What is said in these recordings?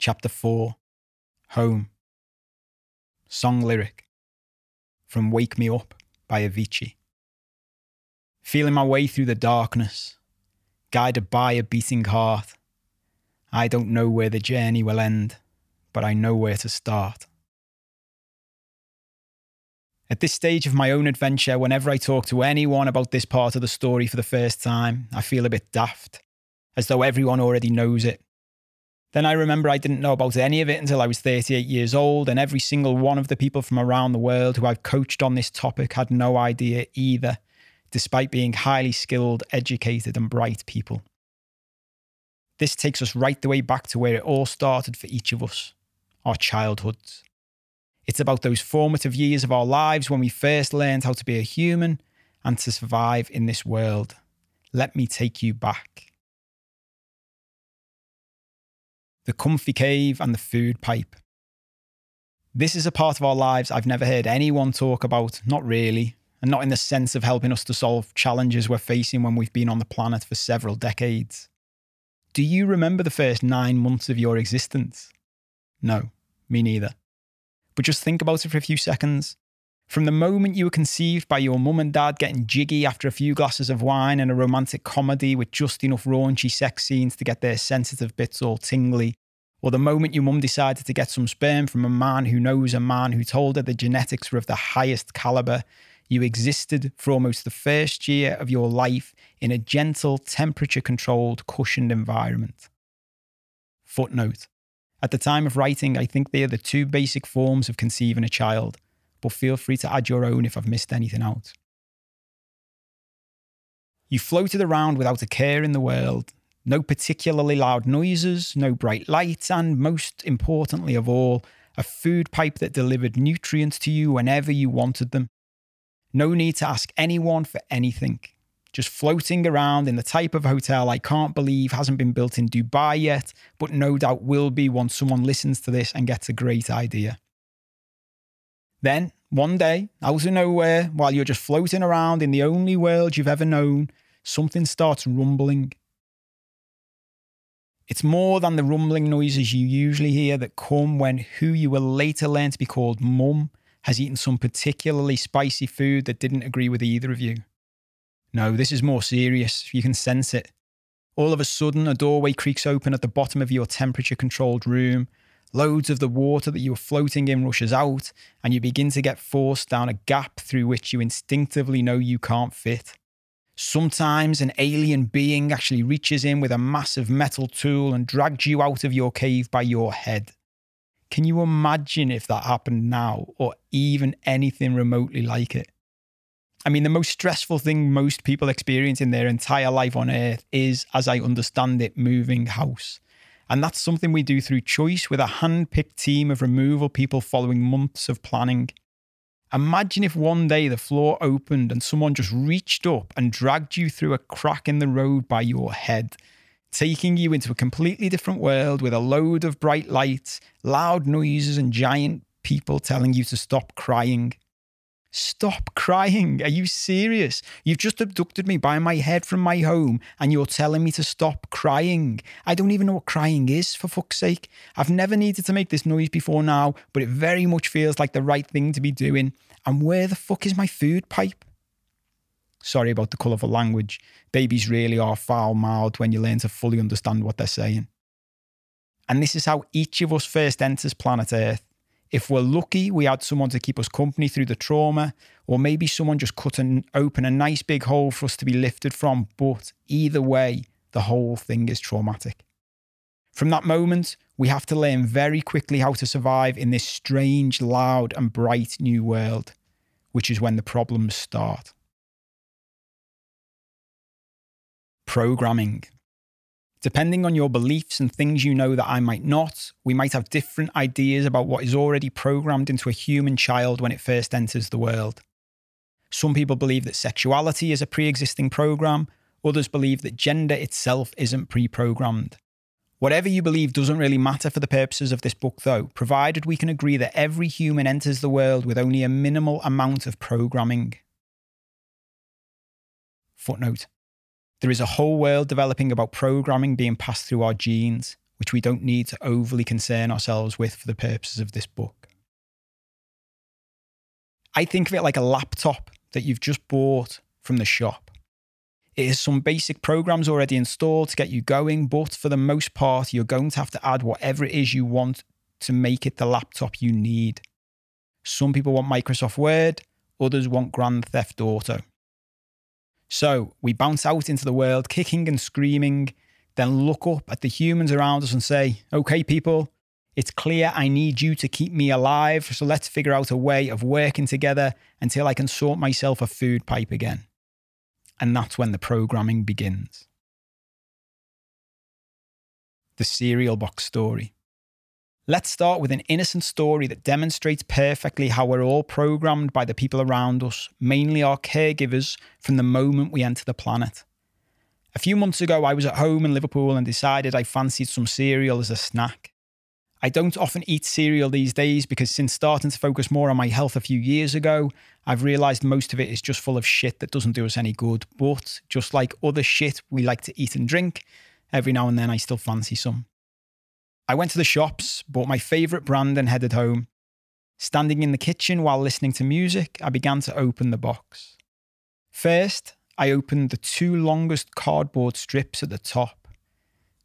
Chapter 4 Home. Song lyric from Wake Me Up by Avicii. Feeling my way through the darkness, guided by a beating heart. I don't know where the journey will end, but I know where to start. At this stage of my own adventure, whenever I talk to anyone about this part of the story for the first time, I feel a bit daft, as though everyone already knows it then I remember I didn't know about any of it until I was 38 years old, and every single one of the people from around the world who I've coached on this topic had no idea either, despite being highly skilled, educated, and bright people. This takes us right the way back to where it all started for each of us our childhoods. It's about those formative years of our lives when we first learned how to be a human and to survive in this world. Let me take you back. The comfy cave, and the food pipe. This is a part of our lives I've never heard anyone talk about, not really, and not in the sense of helping us to solve challenges we're facing when we've been on the planet for several decades. Do you remember the first nine months of your existence? No, me neither. But just think about it for a few seconds. From the moment you were conceived by your mum and dad getting jiggy after a few glasses of wine and a romantic comedy with just enough raunchy sex scenes to get their sensitive bits all tingly, or the moment your mum decided to get some sperm from a man who knows a man who told her the genetics were of the highest caliber, you existed for almost the first year of your life in a gentle, temperature controlled, cushioned environment. Footnote At the time of writing, I think they are the two basic forms of conceiving a child, but feel free to add your own if I've missed anything out. You floated around without a care in the world, no particularly loud noises, no bright lights, and most importantly of all, a food pipe that delivered nutrients to you whenever you wanted them. No need to ask anyone for anything. Just floating around in the type of hotel I can't believe hasn't been built in Dubai yet, but no doubt will be once someone listens to this and gets a great idea. Then, one day, out of nowhere, while you're just floating around in the only world you've ever known, something starts rumbling it's more than the rumbling noises you usually hear that come when who you will later learn to be called mum has eaten some particularly spicy food that didn't agree with either of you. No, this is more serious. You can sense it. All of a sudden, a doorway creaks open at the bottom of your temperature controlled room. Loads of the water that you were floating in rushes out, and you begin to get forced down a gap through which you instinctively know you can't fit. Sometimes an alien being actually reaches in with a massive metal tool and drags you out of your cave by your head. Can you imagine if that happened now, or even anything remotely like it? I mean, the most stressful thing most people experience in their entire life on Earth is, as I understand it, moving house. And that's something we do through choice with a hand picked team of removal people following months of planning. Imagine if one day the floor opened and someone just reached up and dragged you through a crack in the road by your head, taking you into a completely different world with a load of bright lights, loud noises, and giant people telling you to stop crying. Stop crying. Are you serious? You've just abducted me by my head from my home and you're telling me to stop crying. I don't even know what crying is, for fuck's sake. I've never needed to make this noise before now, but it very much feels like the right thing to be doing. And where the fuck is my food pipe? Sorry about the colourful language. Babies really are foul mouthed when you learn to fully understand what they're saying. And this is how each of us first enters planet Earth if we're lucky, we had someone to keep us company through the trauma, or maybe someone just cut an, open a nice big hole for us to be lifted from. But either way, the whole thing is traumatic. From that moment, we have to learn very quickly how to survive in this strange, loud, and bright new world, which is when the problems start. Programming. Depending on your beliefs and things you know that I might not, we might have different ideas about what is already programmed into a human child when it first enters the world. Some people believe that sexuality is a pre existing program, others believe that gender itself isn't pre programmed. Whatever you believe doesn't really matter for the purposes of this book, though, provided we can agree that every human enters the world with only a minimal amount of programming. Footnote there is a whole world developing about programming being passed through our genes, which we don't need to overly concern ourselves with for the purposes of this book. I think of it like a laptop that you've just bought from the shop. It has some basic programs already installed to get you going, but for the most part, you're going to have to add whatever it is you want to make it the laptop you need. Some people want Microsoft Word, others want Grand Theft Auto. So we bounce out into the world, kicking and screaming, then look up at the humans around us and say, okay, people, it's clear I need you to keep me alive, so let's figure out a way of working together until I can sort myself a food pipe again. And that's when the programming begins. The cereal box story. Let's start with an innocent story that demonstrates perfectly how we're all programmed by the people around us, mainly our caregivers, from the moment we enter the planet. A few months ago, I was at home in Liverpool and decided I fancied some cereal as a snack. I don't often eat cereal these days because since starting to focus more on my health a few years ago, I've realised most of it is just full of shit that doesn't do us any good. But just like other shit we like to eat and drink, every now and then I still fancy some. I went to the shops, bought my favourite brand, and headed home. Standing in the kitchen while listening to music, I began to open the box. First, I opened the two longest cardboard strips at the top.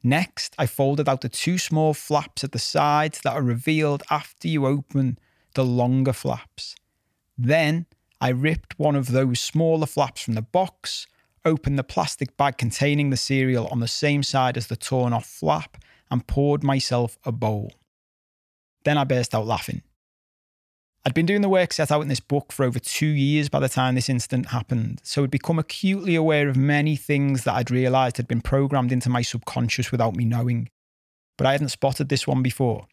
Next, I folded out the two small flaps at the sides that are revealed after you open the longer flaps. Then, I ripped one of those smaller flaps from the box, opened the plastic bag containing the cereal on the same side as the torn off flap, and poured myself a bowl. Then I burst out laughing. I'd been doing the work set out in this book for over two years by the time this incident happened, so I'd become acutely aware of many things that I'd realised had been programmed into my subconscious without me knowing. But I hadn't spotted this one before.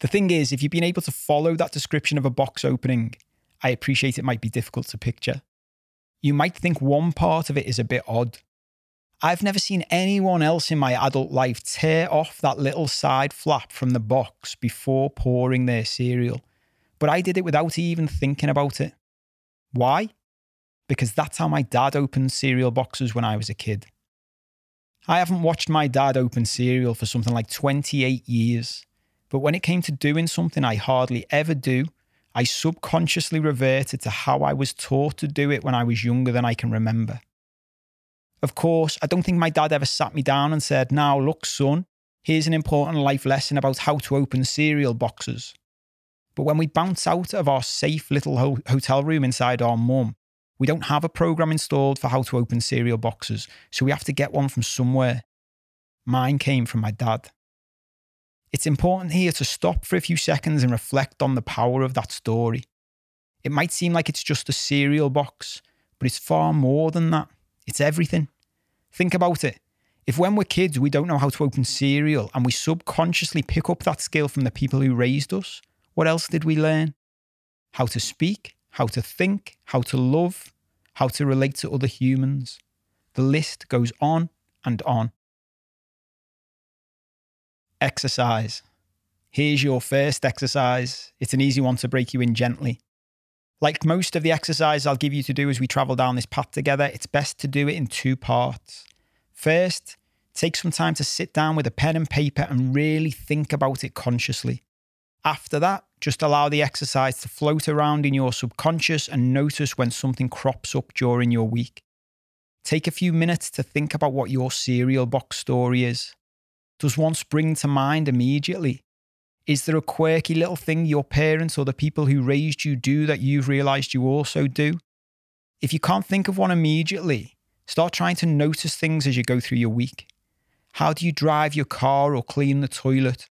The thing is, if you've been able to follow that description of a box opening, I appreciate it might be difficult to picture. You might think one part of it is a bit odd. I've never seen anyone else in my adult life tear off that little side flap from the box before pouring their cereal but I did it without even thinking about it. Why? Because that's how my dad opened cereal boxes when I was a kid. I haven't watched my dad open cereal for something like 28 years, but when it came to doing something I hardly ever do, I subconsciously reverted to how I was taught to do it when I was younger than I can remember. Of course, I don't think my dad ever sat me down and said, Now, look, son, here's an important life lesson about how to open cereal boxes. But when we bounce out of our safe little ho- hotel room inside our mum, we don't have a program installed for how to open cereal boxes, so we have to get one from somewhere. Mine came from my dad. It's important here to stop for a few seconds and reflect on the power of that story. It might seem like it's just a cereal box, but it's far more than that. It's everything. Think about it. If when we're kids we don't know how to open cereal and we subconsciously pick up that skill from the people who raised us, what else did we learn? How to speak, how to think, how to love, how to relate to other humans. The list goes on and on. Exercise. Here's your first exercise. It's an easy one to break you in gently. Like most of the exercise I'll give you to do as we travel down this path together, it's best to do it in two parts. First, take some time to sit down with a pen and paper and really think about it consciously. After that, just allow the exercise to float around in your subconscious and notice when something crops up during your week. Take a few minutes to think about what your cereal box story is. Does one spring to mind immediately? Is there a quirky little thing your parents or the people who raised you do that you've realised you also do? If you can't think of one immediately, start trying to notice things as you go through your week. How do you drive your car or clean the toilet?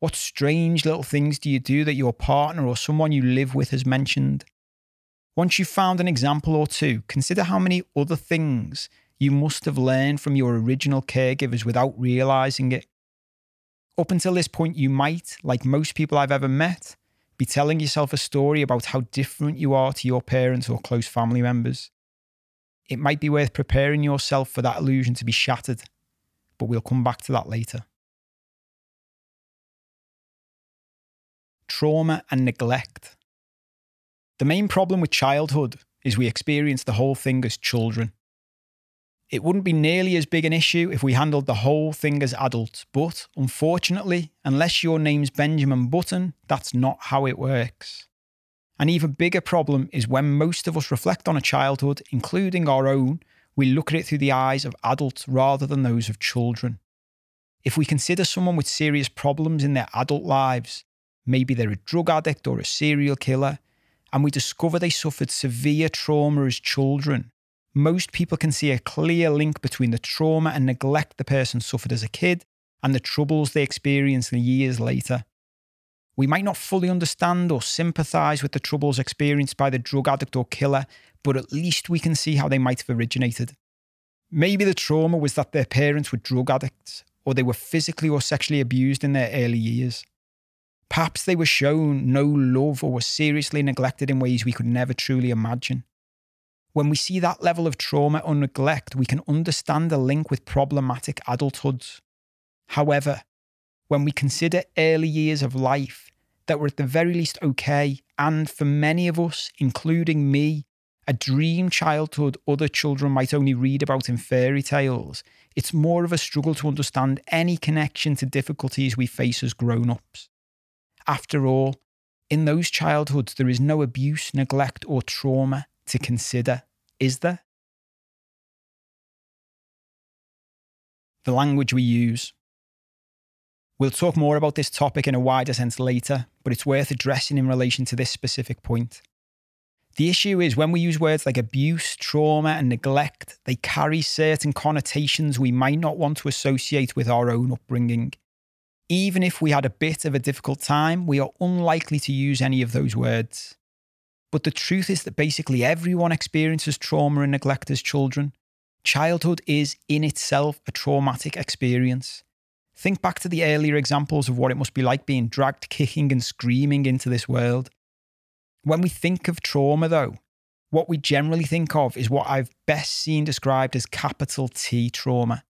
What strange little things do you do that your partner or someone you live with has mentioned? Once you've found an example or two, consider how many other things you must have learned from your original caregivers without realizing it. Up until this point, you might, like most people I've ever met, be telling yourself a story about how different you are to your parents or close family members. It might be worth preparing yourself for that illusion to be shattered, but we'll come back to that later. trauma, and neglect. The main problem with childhood is we experience the whole thing as children. It wouldn't be nearly as big an issue if we handled the whole thing as adults, but unfortunately, unless your name's Benjamin Button, that's not how it works. An even bigger problem is when most of us reflect on a childhood, including our own, we look at it through the eyes of adults rather than those of children. If we consider someone with serious problems in their adult lives, maybe they're a drug addict or a serial killer, and we discover they suffered severe trauma as children, most people can see a clear link between the trauma and neglect the person suffered as a kid and the troubles they experienced years later. We might not fully understand or sympathise with the troubles experienced by the drug addict or killer, but at least we can see how they might have originated. Maybe the trauma was that their parents were drug addicts, or they were physically or sexually abused in their early years. Perhaps they were shown no love or were seriously neglected in ways we could never truly imagine. When we see that level of trauma or neglect, we can understand the link with problematic adulthoods. However, when we consider early years of life that were at the very least okay, and for many of us, including me, a dream childhood other children might only read about in fairy tales, it's more of a struggle to understand any connection to difficulties we face as grown ups. After all, in those childhoods, there is no abuse, neglect, or trauma to consider, is there? The language we use. We'll talk more about this topic in a wider sense later, but it's worth addressing in relation to this specific point. The issue is when we use words like abuse, trauma, and neglect, they carry certain connotations we might not want to associate with our own upbringing. Even if we had a bit of a difficult time, we are unlikely to use any of those words. But the truth is that basically everyone experiences trauma and neglect as children. Childhood is in itself a traumatic experience. Think back to the earlier examples of what it must be like being dragged kicking and screaming into this world. When we think of trauma, though, what we generally think of is what I've best seen described as capital T trauma.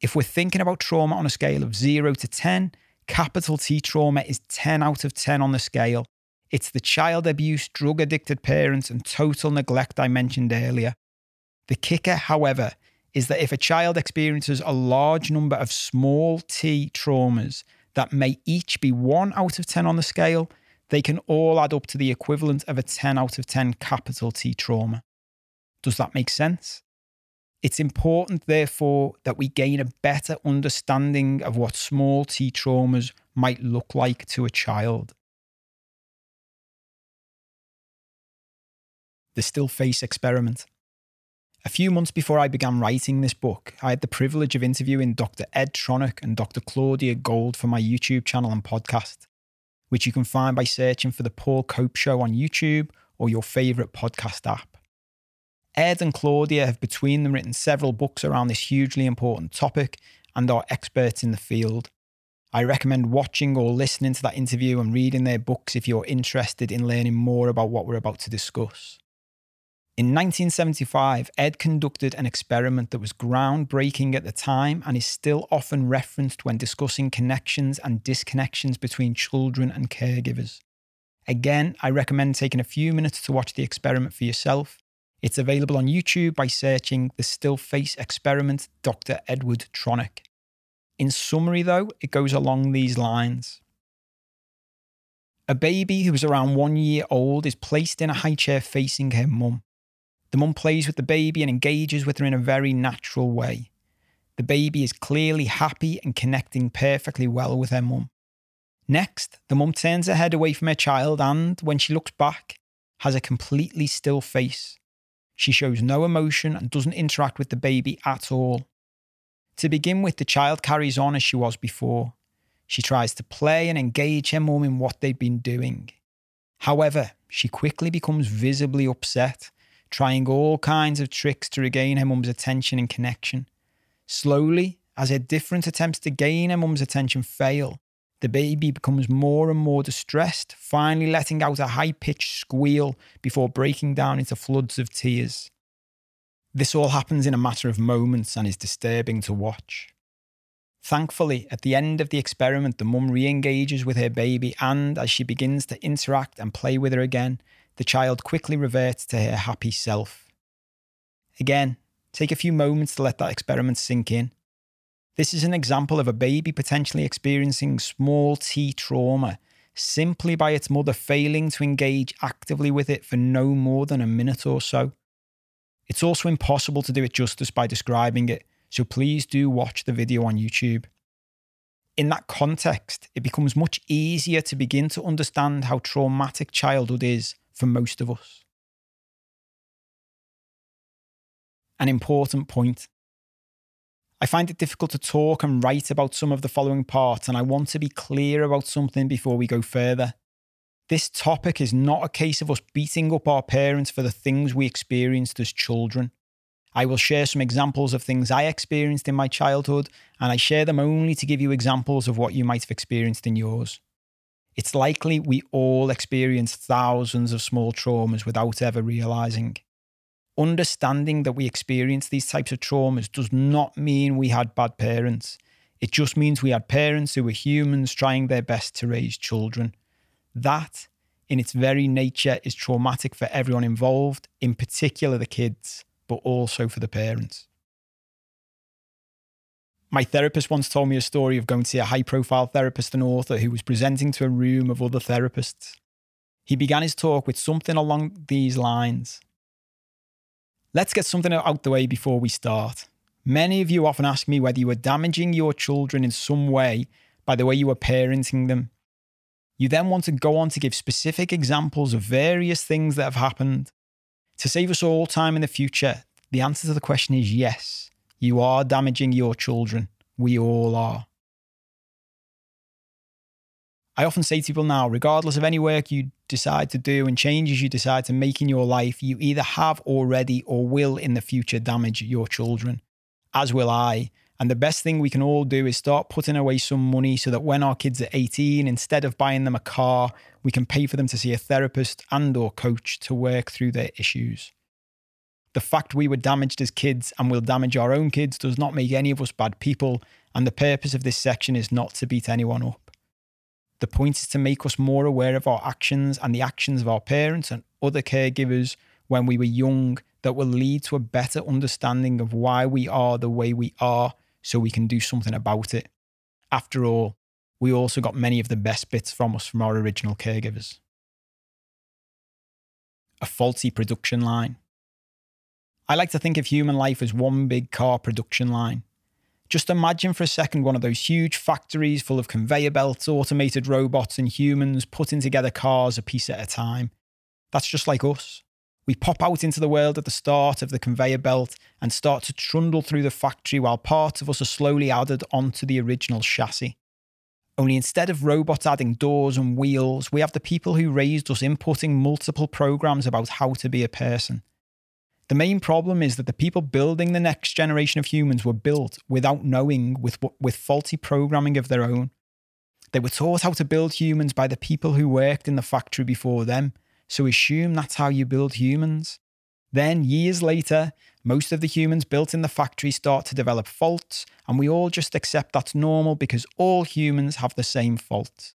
If we're thinking about trauma on a scale of 0 to 10, capital T trauma is 10 out of 10 on the scale, it's the child abuse, drug addicted parents, and total neglect I mentioned earlier. The kicker, however, is that if a child experiences a large number of small t traumas that may each be 1 out of 10 on the scale, they can all add up to the equivalent of a 10 out of 10 capital T trauma. Does that make sense? It's important, therefore, that we gain a better understanding of what small t traumas might look like to a child. The Still Face experiment. A few months before I began writing this book, I had the privilege of interviewing Dr. Ed Tronick and Dr. Claudia Gold for my YouTube channel and podcast, which you can find by searching for The Paul Cope Show on YouTube or your favourite podcast app. Ed and Claudia have between them written several books around this hugely important topic and are experts in the field. I recommend watching or listening to that interview and reading their books if you're interested in learning more about what we're about to discuss. In 1975, Ed conducted an experiment that was groundbreaking at the time and is still often referenced when discussing connections and disconnections between children and caregivers. Again, I recommend taking a few minutes to watch the experiment for yourself. It's available on YouTube by searching the Still Face Experiment Dr. Edward Tronick. In summary, though, it goes along these lines. A baby who is around one year old is placed in a high chair facing her mum. The mum plays with the baby and engages with her in a very natural way. The baby is clearly happy and connecting perfectly well with her mum. Next, the mum turns her head away from her child and, when she looks back, has a completely still face. She shows no emotion and doesn't interact with the baby at all. To begin with, the child carries on as she was before. She tries to play and engage her mum in what they've been doing. However, she quickly becomes visibly upset trying all kinds of tricks to regain her mum's attention and connection. Slowly, as her different attempts to gain her mum's attention fail, the baby becomes more and more distressed, finally letting out a high pitched squeal before breaking down into floods of tears. This all happens in a matter of moments and is disturbing to watch. Thankfully, at the end of the experiment, the mum re engages with her baby, and as she begins to interact and play with her again, the child quickly reverts to her happy self. Again, Take a few moments to let that experiment sink in. This is an example of a baby potentially experiencing small t trauma simply by its mother failing to engage actively with it for no more than a minute or so. It's also impossible to do it justice by describing it, so please do watch the video on YouTube. In that context, it becomes much easier to begin to understand how traumatic childhood is for most of us. An important point. I find it difficult to talk and write about some of the following parts, and I want to be clear about something before we go further. This topic is not a case of us beating up our parents for the things we experienced as children. I will share some examples of things I experienced in my childhood, and I share them only to give you examples of what you might have experienced in yours. It's likely we all experience thousands of small traumas without ever realizing understanding that we experience these types of traumas does not mean we had bad parents. It just means we had parents who were humans trying their best to raise children. That, in its very nature, is traumatic for everyone involved, in particular the kids, but also for the parents. My therapist once told me a story of going to see a high profile therapist and author who was presenting to a room of other therapists. He began his talk with something along these lines Let's get something out the way before we start. Many of you often ask me whether you are damaging your children in some way by the way you are parenting them. You then want to go on to give specific examples of various things that have happened. To save us all time in the future, the answer to the question is yes, you are damaging your children. We all are. I often say to people now, regardless of any work you decide to do and changes you decide to make in your life, you either have already or will in the future damage your children, as will I. And the best thing we can all do is start putting away some money so that when our kids are 18, instead of buying them a car, we can pay for them to see a therapist and or coach to work through their issues. The fact we were damaged as kids and will damage our own kids does not make any of us bad people, and the purpose of this section is not to beat anyone up. The point is to make us more aware of our actions and the actions of our parents and other caregivers when we were young that will lead to a better understanding of why we are the way we are so we can do something about it. After all, we also got many of the best bits from us from our original caregivers. A faulty production line. I like to think of human life as one big car production line. Just imagine for a second one of those huge factories full of conveyor belts, automated robots, and humans putting together cars a piece at a time. That's just like us. We pop out into the world at the start of the conveyor belt and start to trundle through the factory while parts of us are slowly added onto the original chassis. Only instead of robots adding doors and wheels, we have the people who raised us inputting multiple programs about how to be a person. The main problem is that the people building the next generation of humans were built without knowing, with, with faulty programming of their own. They were taught how to build humans by the people who worked in the factory before them, so assume that's how you build humans. Then, years later, most of the humans built in the factory start to develop faults, and we all just accept that's normal because all humans have the same faults.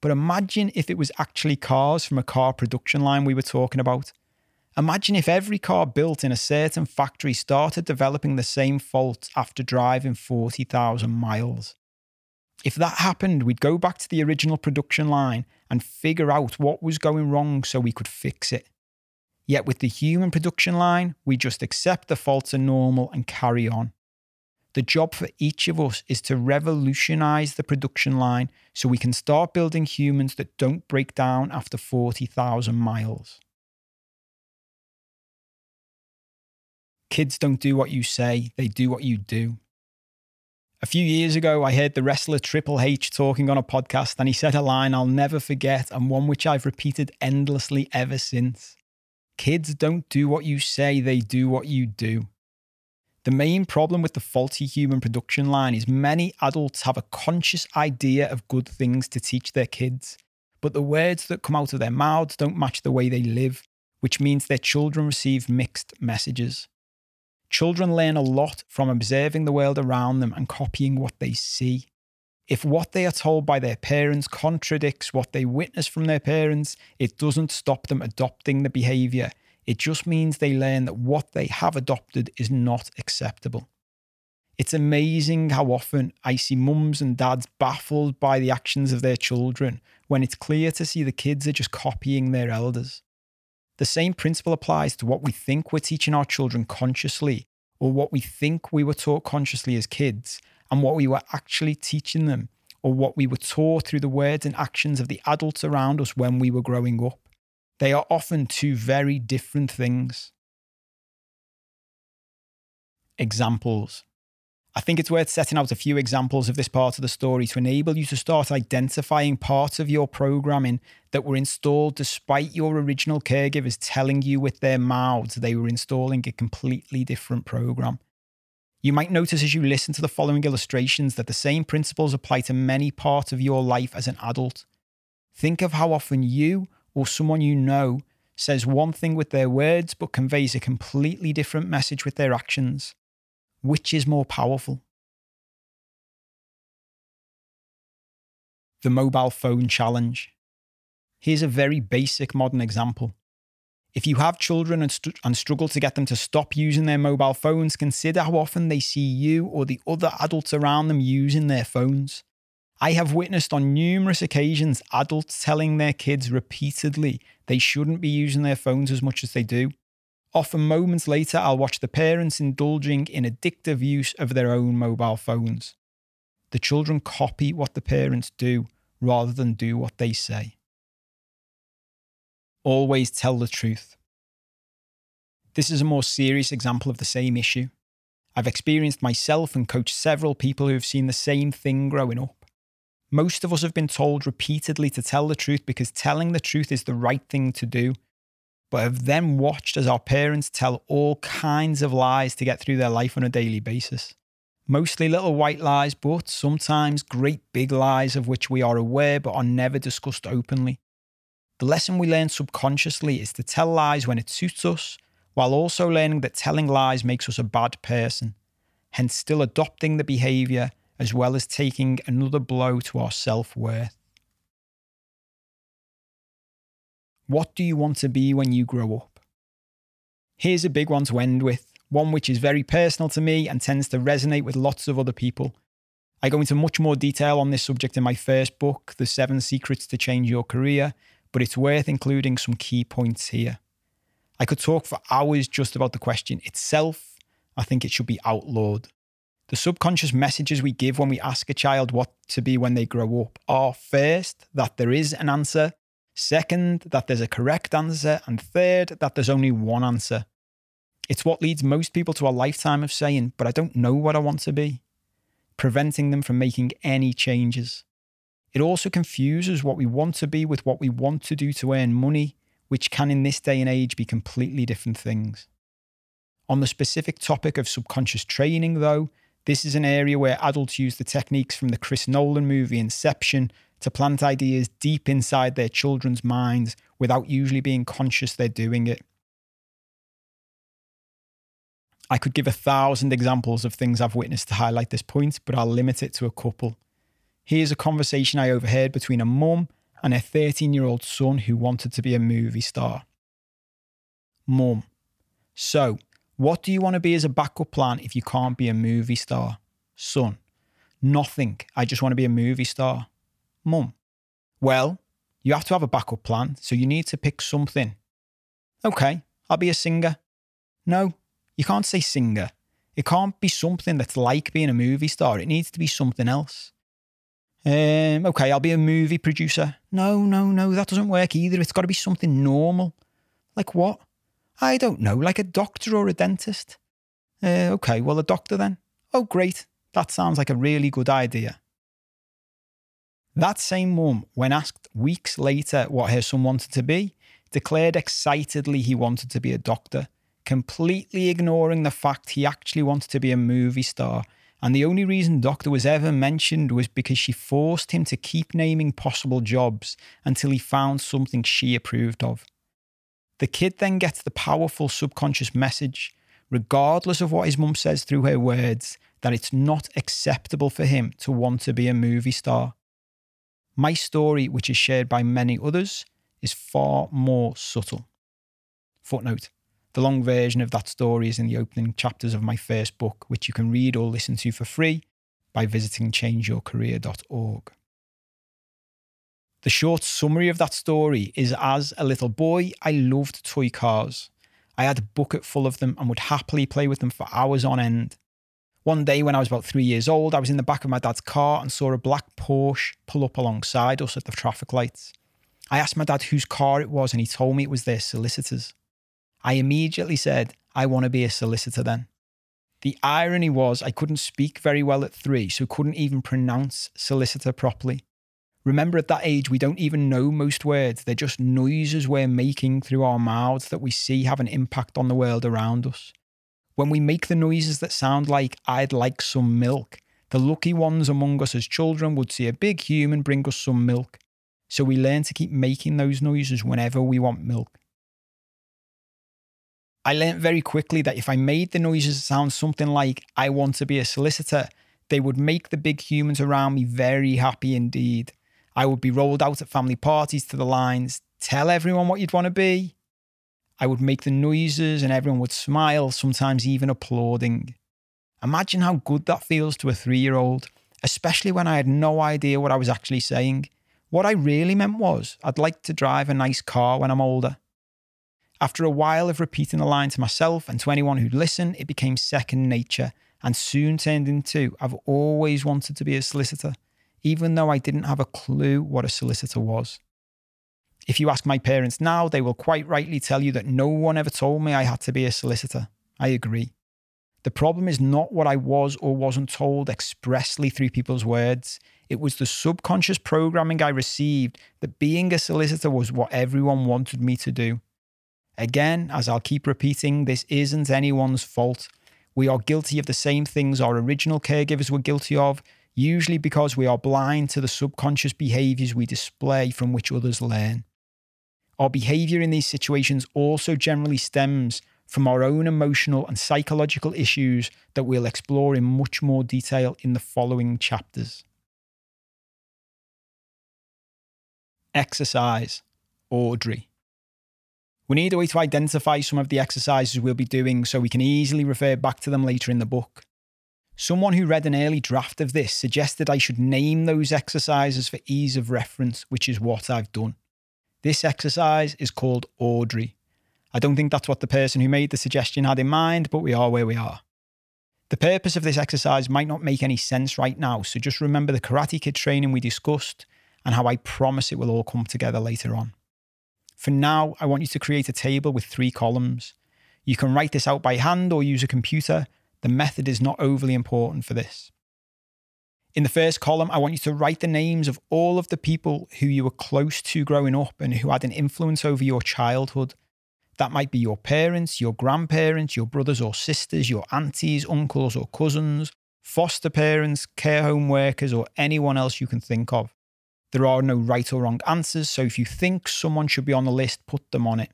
But imagine if it was actually cars from a car production line we were talking about. Imagine if every car built in a certain factory started developing the same faults after driving 40,000 miles. If that happened, we'd go back to the original production line and figure out what was going wrong so we could fix it. Yet with the human production line, we just accept the faults are normal and carry on. The job for each of us is to revolutionize the production line so we can start building humans that don't break down after 40,000 miles. Kids don't do what you say, they do what you do. A few years ago, I heard the wrestler Triple H talking on a podcast, and he said a line I'll never forget and one which I've repeated endlessly ever since. Kids don't do what you say, they do what you do. The main problem with the faulty human production line is many adults have a conscious idea of good things to teach their kids, but the words that come out of their mouths don't match the way they live, which means their children receive mixed messages. Children learn a lot from observing the world around them and copying what they see. If what they are told by their parents contradicts what they witness from their parents, it doesn't stop them adopting the behaviour. It just means they learn that what they have adopted is not acceptable. It's amazing how often I see mums and dads baffled by the actions of their children when it's clear to see the kids are just copying their elders. The same principle applies to what we think we're teaching our children consciously or what we think we were taught consciously as kids and what we were actually teaching them or what we were taught through the words and actions of the adults around us when we were growing up. They are often two very different things. Examples. I think it's worth setting out a few examples of this part of the story to enable you to start identifying parts of your programming that were installed despite your original caregivers telling you with their mouths they were installing a completely different program. You might notice as you listen to the following illustrations that the same principles apply to many parts of your life as an adult. Think of how often you or someone you know says one thing with their words but conveys a completely different message with their actions. Which is more powerful? The mobile phone challenge. Here's a very basic modern example. If you have children and, st- and, struggle to get them to stop using their mobile phones, consider how often they see you or the other adults around them using their phones. I have witnessed on numerous occasions adults telling their kids repeatedly they shouldn't be using their phones as much as they do. Often moments later, I'll watch the parents indulging in addictive use of their own mobile phones. The children copy what the parents do rather than do what they say. Always tell the truth. This is a more serious example of the same issue. I've experienced myself and coached several people who have seen the same thing growing up. Most of us have been told repeatedly to tell the truth because telling the truth is the right thing to do but have then watched as our parents tell all kinds of lies to get through their life on a daily basis. Mostly little white lies, but sometimes great big lies of which we are aware but are never discussed openly. The lesson we learn subconsciously is to tell lies when it suits us, while also learning that telling lies makes us a bad person, hence, still adopting the behaviour as well as taking another blow to our self worth. What do you want to be when you grow up? Here's a big one to end with, one which is very personal to me and tends to resonate with lots of other people. I go into much more detail on this subject in my first book, The Seven Secrets to Change Your Career, but it's worth including some key points here. I could talk for hours just about the question itself. I think it should be outlawed. The subconscious messages we give when we ask a child what to be when they grow up are first, that there is an answer, Second, that there's a correct answer. And third, that there's only one answer. It's what leads most people to a lifetime of saying, but I don't know what I want to be, preventing them from making any changes. It also confuses what we want to be with what we want to do to earn money, which can in this day and age be completely different things. On the specific topic of subconscious training, though, this is an area where adults use the techniques from the Chris Nolan movie Inception to plant ideas deep inside their children's minds without usually being conscious they're doing it. I could give a thousand examples of things I've witnessed to highlight this point, but I'll limit it to a couple. Here's a conversation I overheard between a mum and a 13 year old son who wanted to be a movie star. Mum, so what do you want to be as a backup plan if you can't be a movie star? Son, nothing. I just want to be a movie star. Mum, well, you have to have a backup plan, so you need to pick something. Okay, I'll be a singer. No, you can't say singer. It can't be something that's like being a movie star. It needs to be something else. Um, okay, I'll be a movie producer. No, no, no, that doesn't work either. It's got to be something normal. Like what? I don't know, like a doctor or a dentist. Uh, okay, well, a doctor then. Oh, great. That sounds like a really good idea. That same mum, when asked weeks later what her son wanted to be, declared excitedly he wanted to be a doctor, completely ignoring the fact he actually wanted to be a movie star. And the only reason doctor was ever mentioned was because she forced him to keep naming possible jobs until he found something she approved of. The kid then gets the powerful subconscious message, regardless of what his mum says through her words, that it's not acceptable for him to want to be a movie star. My story, which is shared by many others, is far more subtle. Footnote The long version of that story is in the opening chapters of my first book, which you can read or listen to for free by visiting changeyourcareer.org. The short summary of that story is as a little boy, I loved toy cars. I had a bucket full of them and would happily play with them for hours on end. One day, when I was about three years old, I was in the back of my dad's car and saw a black Porsche pull up alongside us at the traffic lights. I asked my dad whose car it was, and he told me it was their solicitor's. I immediately said, I want to be a solicitor then. The irony was, I couldn't speak very well at three, so couldn't even pronounce solicitor properly. Remember, at that age, we don't even know most words. They're just noises we're making through our mouths that we see have an impact on the world around us. When we make the noises that sound like, I'd like some milk, the lucky ones among us as children would see a big human bring us some milk. So we learn to keep making those noises whenever we want milk. I learned very quickly that if I made the noises sound something like, I want to be a solicitor, they would make the big humans around me very happy indeed. I would be rolled out at family parties to the lines, tell everyone what you'd want to be. I would make the noises and everyone would smile, sometimes even applauding. Imagine how good that feels to a three year old, especially when I had no idea what I was actually saying. What I really meant was, I'd like to drive a nice car when I'm older. After a while of repeating the line to myself and to anyone who'd listen, it became second nature and soon turned into I've always wanted to be a solicitor, even though I didn't have a clue what a solicitor was. If you ask my parents now, they will quite rightly tell you that no one ever told me I had to be a solicitor. I agree. The problem is not what I was or wasn't told expressly through people's words. It was the subconscious programming I received that being a solicitor was what everyone wanted me to do. Again, as I'll keep repeating, this isn't anyone's fault. We are guilty of the same things our original caregivers were guilty of, usually because we are blind to the subconscious behaviours we display from which others learn. Our behavior in these situations also generally stems from our own emotional and psychological issues that we'll explore in much more detail in the following chapters. Exercise, Audrey. We need a way to identify some of the exercises we'll be doing so we can easily refer back to them later in the book. Someone who read an early draft of this suggested I should name those exercises for ease of reference, which is what I've done. This exercise is called Audrey. I don't think that's what the person who made the suggestion had in mind, but we are where we are. The purpose of this exercise might not make any sense right now, so just remember the Karate Kid training we discussed and how I promise it will all come together later on. For now, I want you to create a table with three columns. You can write this out by hand or use a computer. The method is not overly important for this. In the first column, I want you to write the names of all of the people who you were close to growing up and who had an influence over your childhood. That might be your parents, your grandparents, your brothers or sisters, your aunties, uncles or cousins, foster parents, care home workers, or anyone else you can think of. There are no right or wrong answers, so if you think someone should be on the list, put them on it.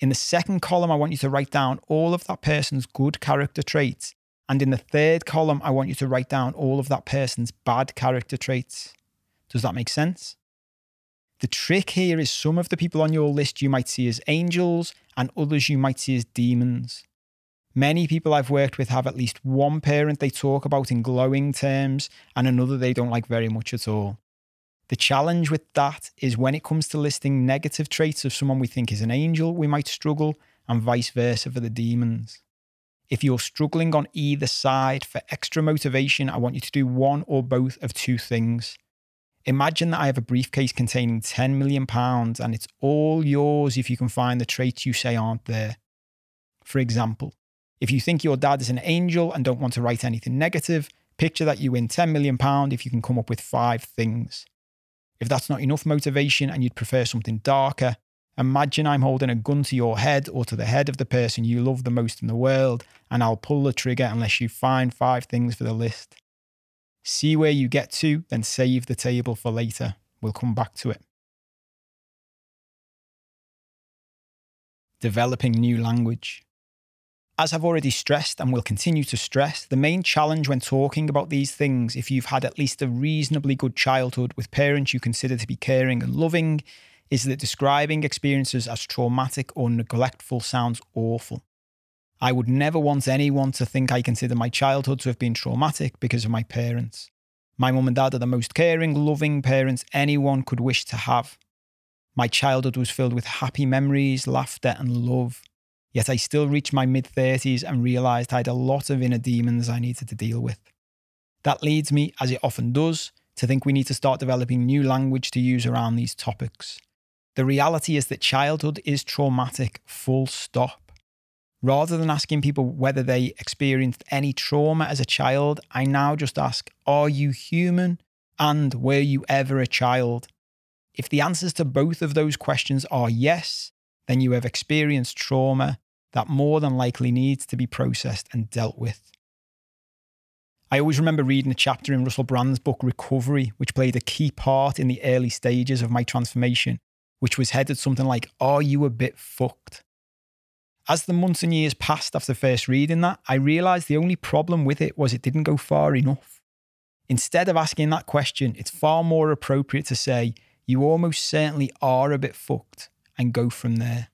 In the second column, I want you to write down all of that person's good character traits and in the third column, I want you to write down all of that person's bad character traits. Does that make sense? The trick here is some of the people on your list you might see as angels and others you might see as demons. Many people I've worked with have at least one parent they talk about in glowing terms and another they don't like very much at all. The challenge with that is when it comes to listing negative traits of someone we think is an angel, we might struggle, and vice versa for the demons. If you're struggling on either side for extra motivation, I want you to do one or both of two things. Imagine that I have a briefcase containing 10 million pounds and it's all yours if you can find the traits you say aren't there. For example, if you think your dad is an angel and don't want to write anything negative, picture that you win 10 million pound if you can come up with five things. If that's not enough motivation and you'd prefer something darker, Imagine I'm holding a gun to your head or to the head of the person you love the most in the world, and I'll pull the trigger unless you find five things for the list. See where you get to, then save the table for later. We'll come back to it. Developing new language. As I've already stressed and will continue to stress, the main challenge when talking about these things, if you've had at least a reasonably good childhood with parents you consider to be caring and loving, is that describing experiences as traumatic or neglectful sounds awful. I would never want anyone to think I consider my childhood to have been traumatic because of my parents. My mum and dad are the most caring, loving parents anyone could wish to have. My childhood was filled with happy memories, laughter, and love. Yet I still reached my mid 30s and realised I had a lot of inner demons I needed to deal with. That leads me, as it often does, to think we need to start developing new language to use around these topics. The reality is that childhood is traumatic, full stop. Rather than asking people whether they experienced any trauma as a child, I now just ask, Are you human? And were you ever a child? If the answers to both of those questions are yes, then you have experienced trauma that more than likely needs to be processed and dealt with. I always remember reading a chapter in Russell Brand's book Recovery, which played a key part in the early stages of my transformation, which was headed something like, Are you a bit fucked? As the months and years passed after first reading that, I realised the only problem with it was it didn't go far enough. Instead of asking that question, it's far more appropriate to say, you almost certainly are a bit fucked, and go from there.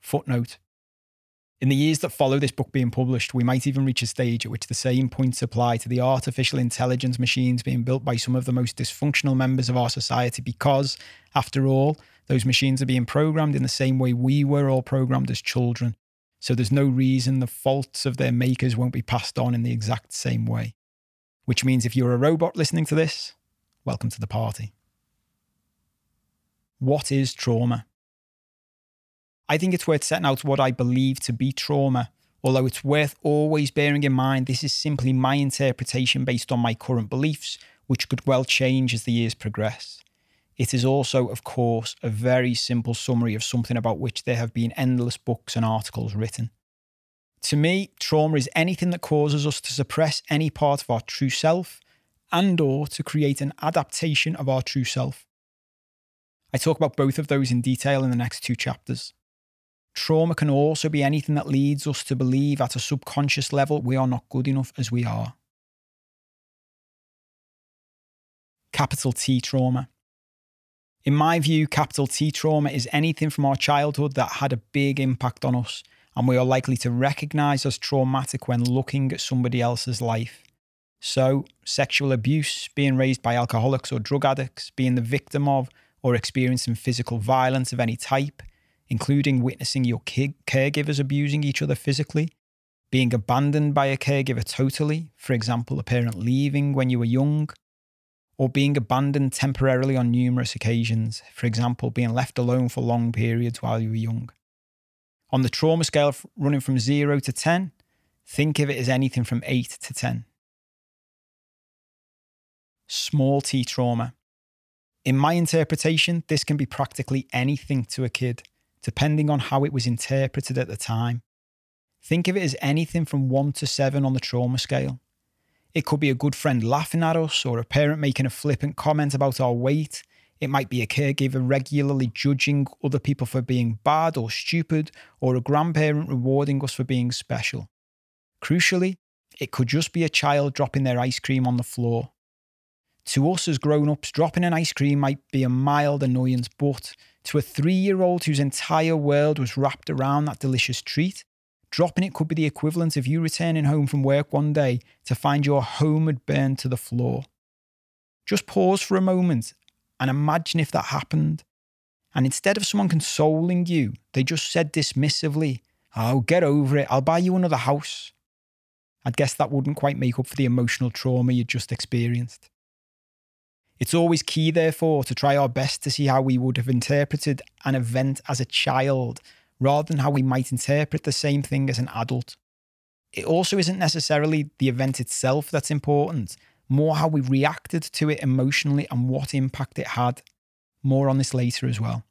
Footnote in the years that follow this book being published, we might even reach a stage at which the same points apply to the artificial intelligence machines being built by some of the most dysfunctional members of our society because, after all, those machines are being programmed in the same way we were all programmed as children. So there's no reason the faults of their makers won't be passed on in the exact same way. Which means if you're a robot listening to this, welcome to the party. What is trauma? I think it's worth setting out what I believe to be trauma, although it's worth always bearing in mind this is simply my interpretation based on my current beliefs, which could well change as the years progress. It is also, of course, a very simple summary of something about which there have been endless books and articles written. To me, trauma is anything that causes us to suppress any part of our true self and or to create an adaptation of our true self. I talk about both of those in detail in the next two chapters. Trauma can also be anything that leads us to believe at a subconscious level we are not good enough as we are. Capital T trauma. In my view, capital T trauma is anything from our childhood that had a big impact on us, and we are likely to recognize as traumatic when looking at somebody else's life. So, sexual abuse, being raised by alcoholics or drug addicts, being the victim of or experiencing physical violence of any type, including witnessing your caregivers abusing each other physically, being abandoned by a caregiver totally, for example, a parent leaving when you were young, or being abandoned temporarily on numerous occasions, for example, being left alone for long periods while you were young. On the trauma scale running from 0 to 10, think of it as anything from 8 to 10. Small t trauma. In my interpretation, this can be practically anything to a kid depending on how it was interpreted at the time. Think of it as anything from 1 to 7 on the trauma scale. It could be a good friend laughing at us, or a parent making a flippant comment about our weight. It might be a caregiver regularly judging other people for being bad or stupid, or a grandparent rewarding us for being special. Crucially, it could just be a child dropping their ice cream on the floor. To us as grown ups, dropping an ice cream might be a mild annoyance, but to a three year old whose entire world was wrapped around that delicious treat, dropping it could be the equivalent of you returning home from work one day to find your home had burned to the floor. Just pause for a moment and imagine if that happened. And instead of someone consoling you, they just said dismissively, Oh, get over it, I'll buy you another house. I'd guess that wouldn't quite make up for the emotional trauma you'd just experienced. It's always key, therefore, to try our best to see how we would have interpreted an event as a child rather than how we might interpret the same thing as an adult. It also isn't necessarily the event itself that's important, more how we reacted to it emotionally and what impact it had. More on this later as well.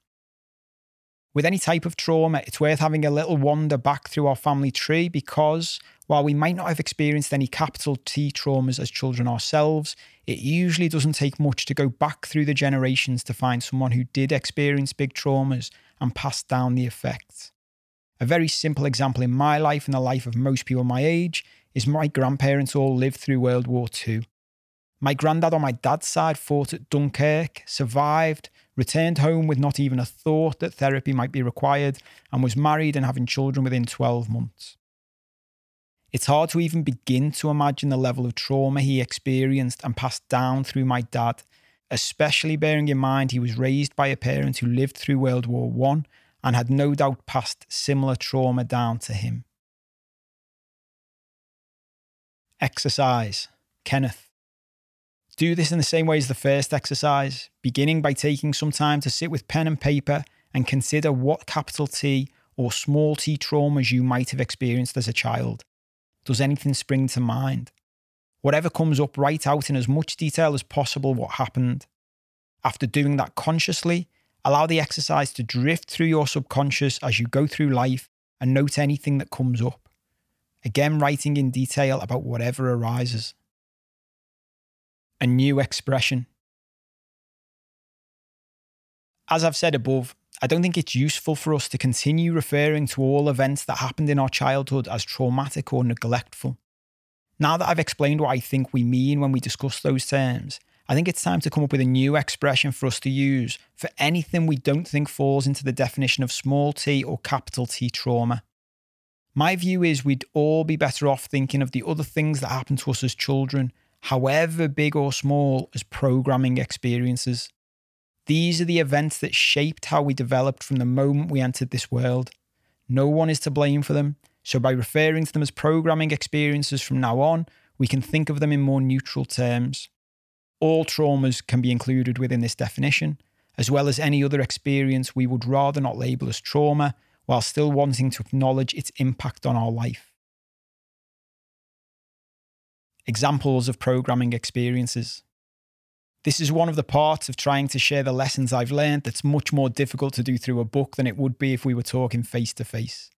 With any type of trauma, it's worth having a little wander back through our family tree because while we might not have experienced any capital T traumas as children ourselves, it usually doesn't take much to go back through the generations to find someone who did experience big traumas and pass down the effects. A very simple example in my life and the life of most people my age is my grandparents all lived through World War II. My granddad on my dad's side fought at Dunkirk, survived, returned home with not even a thought that therapy might be required, and was married and having children within 12 months. It's hard to even begin to imagine the level of trauma he experienced and passed down through my dad, especially bearing in mind he was raised by a parent who lived through World War I and had no doubt passed similar trauma down to him. Exercise. Kenneth. Do this in the same way as the first exercise, beginning by taking some time to sit with pen and paper and consider what capital T or small t traumas you might have experienced as a child. Does anything spring to mind? Whatever comes up, write out in as much detail as possible what happened. After doing that consciously, allow the exercise to drift through your subconscious as you go through life and note anything that comes up. Again, writing in detail about whatever arises. A new expression. As I've said above, I don't think it's useful for us to continue referring to all events that happened in our childhood as traumatic or neglectful. Now that I've explained what I think we mean when we discuss those terms, I think it's time to come up with a new expression for us to use for anything we don't think falls into the definition of small t or capital T trauma. My view is we'd all be better off thinking of the other things that happened to us as children, however big or small, as programming experiences. These are the events that shaped how we developed from the moment we entered this world. No one is to blame for them, so by referring to them as programming experiences from now on, we can think of them in more neutral terms. All traumas can be included within this definition, as well as any other experience we would rather not label as trauma, while still wanting to acknowledge its impact on our life. Examples of programming experiences. This is one of the parts of trying to share the lessons I've learned that's much more difficult to do through a book than it would be if we were talking face to face.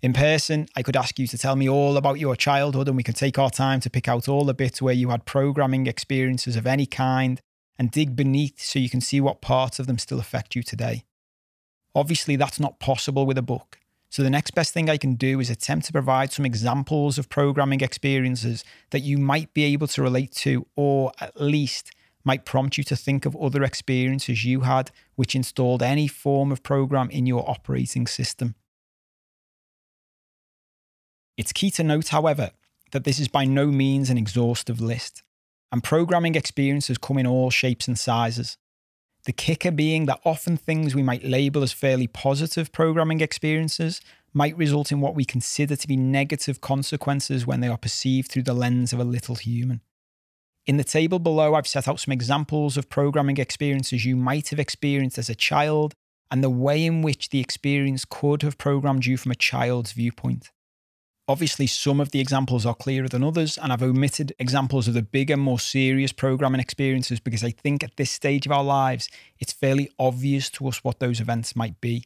In person, I could ask you to tell me all about your childhood and we could take our time to pick out all the bits where you had programming experiences of any kind and dig beneath so you can see what parts of them still affect you today. Obviously, that's not possible with a book. So, the next best thing I can do is attempt to provide some examples of programming experiences that you might be able to relate to, or at least might prompt you to think of other experiences you had which installed any form of program in your operating system. It's key to note, however, that this is by no means an exhaustive list, and programming experiences come in all shapes and sizes. The kicker being that often things we might label as fairly positive programming experiences might result in what we consider to be negative consequences when they are perceived through the lens of a little human. In the table below, I've set out some examples of programming experiences you might have experienced as a child and the way in which the experience could have programmed you from a child's viewpoint. Obviously, some of the examples are clearer than others, and I've omitted examples of the bigger, more serious programming experiences because I think at this stage of our lives, it's fairly obvious to us what those events might be,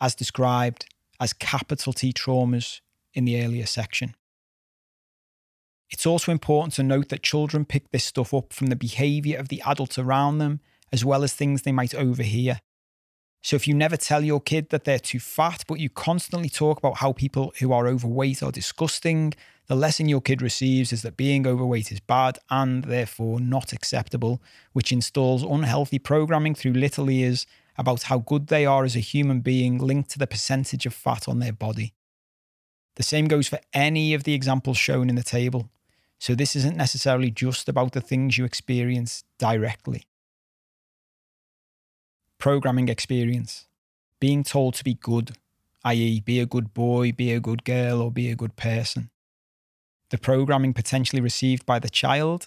as described as capital T traumas in the earlier section. It's also important to note that children pick this stuff up from the behaviour of the adults around them, as well as things they might overhear. So if you never tell your kid that they're too fat, but you constantly talk about how people who are overweight are disgusting, the lesson your kid receives is that being overweight is bad and therefore not acceptable, which installs unhealthy programming through little ears about how good they are as a human being linked to the percentage of fat on their body. The same goes for any of the examples shown in the table. So this isn't necessarily just about the things you experience directly. Programming experience. Being told to be good, i.e., be a good boy, be a good girl, or be a good person. The programming potentially received by the child.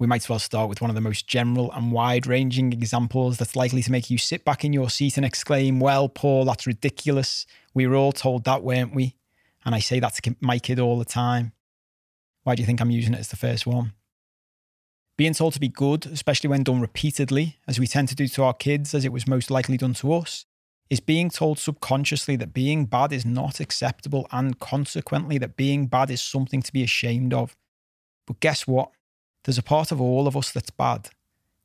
We might as well start with one of the most general and wide ranging examples that's likely to make you sit back in your seat and exclaim, Well, Paul, that's ridiculous. We were all told that, weren't we? And I say that to my kid all the time. Why do you think I'm using it as the first one? Being told to be good, especially when done repeatedly, as we tend to do to our kids, as it was most likely done to us, is being told subconsciously that being bad is not acceptable and consequently that being bad is something to be ashamed of. But guess what? There's a part of all of us that's bad.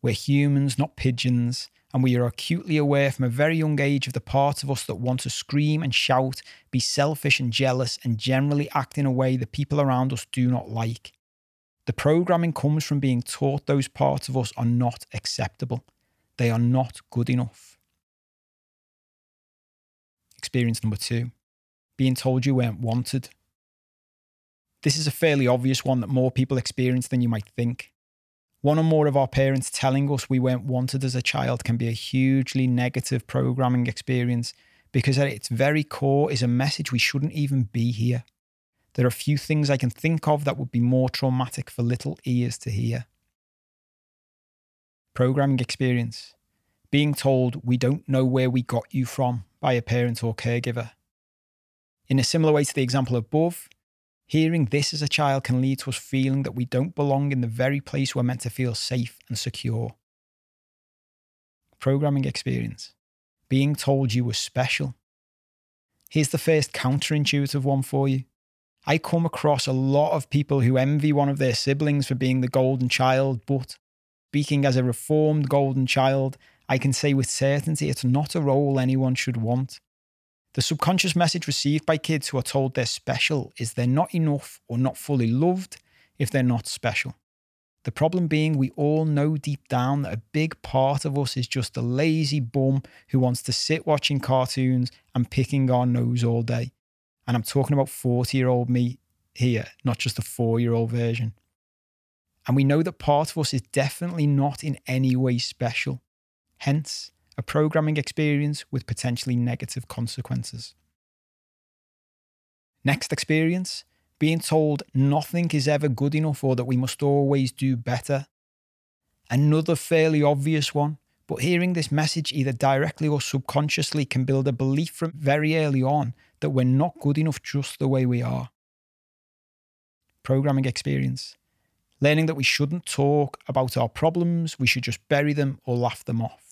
We're humans, not pigeons, and we are acutely aware from a very young age of the part of us that want to scream and shout, be selfish and jealous, and generally act in a way the people around us do not like. The programming comes from being taught those parts of us are not acceptable. they are not good enough. Experience number two being told you weren't wanted. This is a fairly obvious one that more people experience than you might think. One or more of our parents telling us we weren't wanted as a child can be a hugely negative programming experience because at its very core is a message we shouldn't even be here. There are a few things I can think of that would be more traumatic for little ears to hear. Programming experience. Being told we don't know where we got you from by a parent or caregiver. In a similar way to the example above, hearing this as a child can lead to us feeling that we don't belong in the very place we're meant to feel safe and secure. Programming experience. Being told you were special. Here's the first counterintuitive one for you. I come across a lot of people who envy one of their siblings for being the golden child, but speaking as a reformed golden child, I can say with certainty it's not a role anyone should want. The subconscious message received by kids who are told they're special is they're not enough or not fully loved if they're not special. The problem being, we all know deep down that a big part of us is just a lazy bum who wants to sit watching cartoons and picking our nose all day. And I'm talking about 40 year old me here, not just a four year old version. And we know that part of us is definitely not in any way special. Hence, a programming experience with potentially negative consequences. Next experience being told nothing is ever good enough or that we must always do better. Another fairly obvious one, but hearing this message either directly or subconsciously can build a belief from very early on that we're not good enough just the way we are. Programming experience. Learning that we shouldn't talk about our problems, we should just bury them or laugh them off.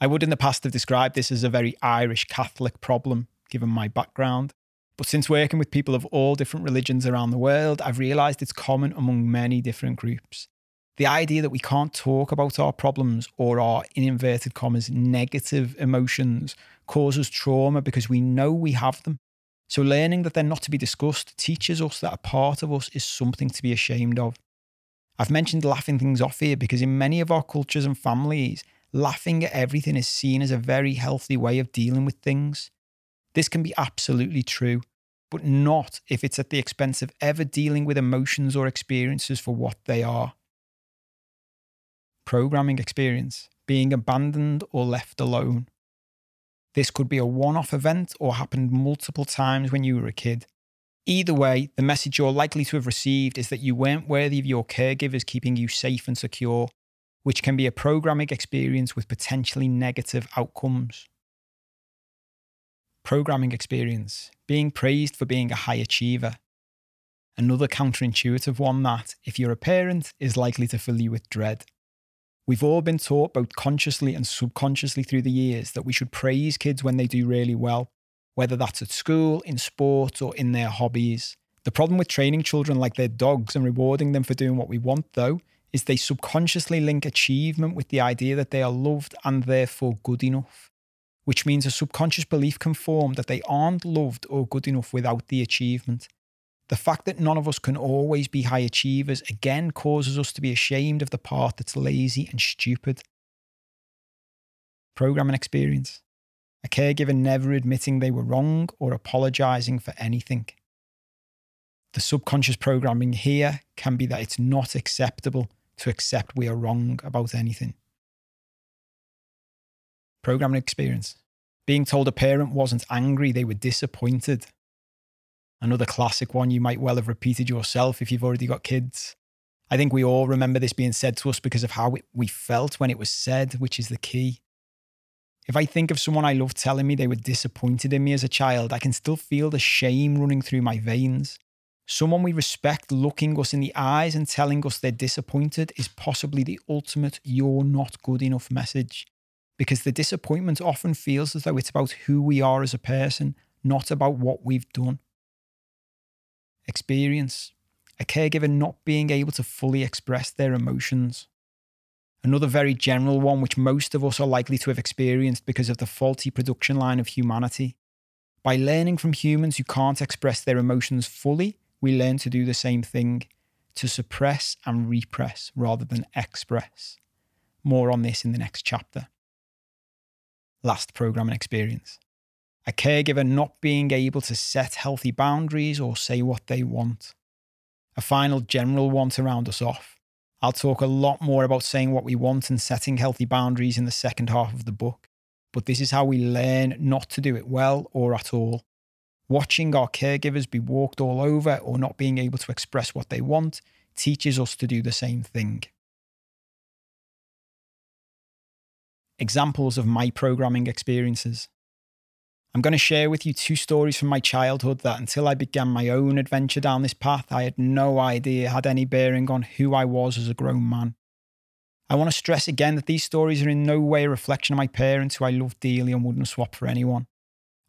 I would in the past have described this as a very Irish Catholic problem, given my background. But since working with people of all different religions around the world, I've realised it's common among many different groups. The idea that we can't talk about our problems or our, in inverted commas, negative emotions causes trauma because we know we have them. So, learning that they're not to be discussed teaches us that a part of us is something to be ashamed of. I've mentioned laughing things off here because in many of our cultures and families, laughing at everything is seen as a very healthy way of dealing with things. This can be absolutely true, but not if it's at the expense of ever dealing with emotions or experiences for what they are programming experience, being abandoned or left alone. This could be a one off event or happened multiple times when you were a kid. Either way, the message you're likely to have received is that you weren't worthy of your caregivers keeping you safe and secure, which can be a programming experience with potentially negative outcomes. Programming experience, being praised for being a high achiever. Another counterintuitive one that, if you're a parent, is likely to fill you with dread. We've all been taught, both consciously and subconsciously through the years, that we should praise kids when they do really well, whether that's at school, in sport, or in their hobbies. The problem with training children like they're dogs and rewarding them for doing what we want, though, is they subconsciously link achievement with the idea that they are loved and therefore good enough, which means a subconscious belief can form that they aren't loved or good enough without the achievement. The fact that none of us can always be high achievers again causes us to be ashamed of the part that's lazy and stupid. Programming experience. A caregiver never admitting they were wrong or apologizing for anything. The subconscious programming here can be that it's not acceptable to accept we are wrong about anything. Programming experience. Being told a parent wasn't angry, they were disappointed Another classic one you might well have repeated yourself if you've already got kids. I think we all remember this being said to us because of how we felt when it was said, which is the key. If I think of someone I love telling me they were disappointed in me as a child, I can still feel the shame running through my veins. Someone we respect looking us in the eyes and telling us they're disappointed is possibly the ultimate you're not good enough message. Because the disappointment often feels as though it's about who we are as a person, not about what we've done experience, a caregiver not being able to fully express their emotions. Another very general one, which most of us are likely to have experienced because of the faulty production line of humanity. By learning from humans who can't express their emotions fully, we learn to do the same thing to suppress and repress rather than express. More on this in the next chapter. Last programming experience. A caregiver not being able to set healthy boundaries or say what they want. A final general one to round us off. I'll talk a lot more about saying what we want and setting healthy boundaries in the second half of the book, but this is how we learn not to do it well or at all. Watching our caregivers be walked all over or not being able to express what they want teaches us to do the same thing. Examples of my programming experiences. I'm going to share with you two stories from my childhood that until I began my own adventure down this path, I had no idea had any bearing on who I was as a grown man. I want to stress again that these stories are in no way a reflection of my parents, who I love dearly and wouldn't swap for anyone.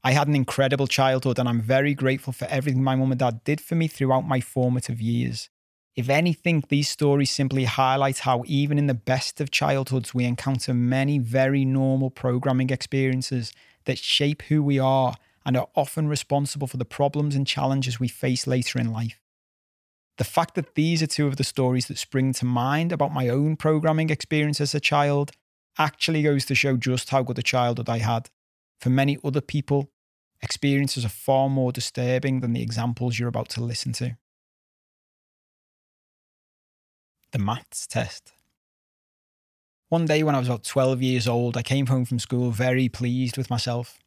I had an incredible childhood and I'm very grateful for everything my mum and dad did for me throughout my formative years. If anything, these stories simply highlight how, even in the best of childhoods, we encounter many very normal programming experiences that shape who we are and are often responsible for the problems and challenges we face later in life. The fact that these are two of the stories that spring to mind about my own programming experience as a child actually goes to show just how good a childhood I had. For many other people, experiences are far more disturbing than the examples you're about to listen to the maths test. One day when I was about 12 years old, I came home from school very pleased with myself.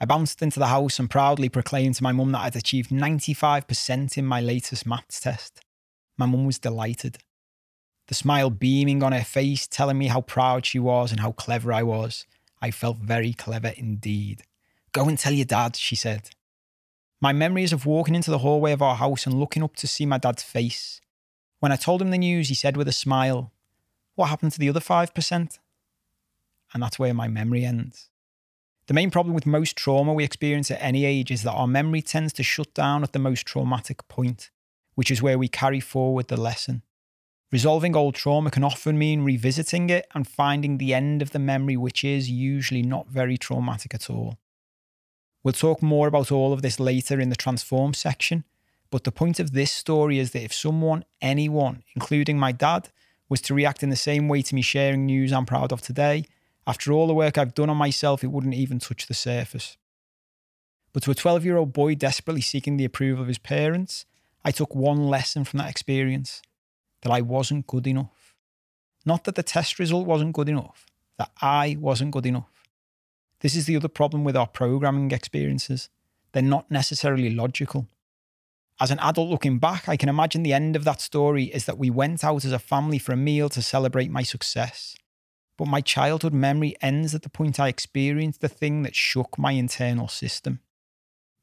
I bounced into the house and proudly proclaimed to my mum that I'd achieved 95% in my latest maths test. My mum was delighted. The smile beaming on her face, telling me how proud she was and how clever I was. I felt very clever indeed. Go and tell your dad, she said. My memories of walking into the hallway of our house and looking up to see my dad's face, when I told him the news, he said with a smile, What happened to the other 5%? And that's where my memory ends. The main problem with most trauma we experience at any age is that our memory tends to shut down at the most traumatic point, which is where we carry forward the lesson. Resolving old trauma can often mean revisiting it and finding the end of the memory, which is usually not very traumatic at all. We'll talk more about all of this later in the transform section, but the point of this story is that if someone, anyone, including my dad, was to react in the same way to me sharing news I'm proud of today, after all the work I've done on myself, it wouldn't even touch the surface. But to a 12 year old boy desperately seeking the approval of his parents, I took one lesson from that experience that I wasn't good enough. Not that the test result wasn't good enough, that I wasn't good enough. This is the other problem with our programming experiences. They're not necessarily logical. As an adult looking back, I can imagine the end of that story is that we went out as a family for a meal to celebrate my success. But my childhood memory ends at the point I experienced the thing that shook my internal system.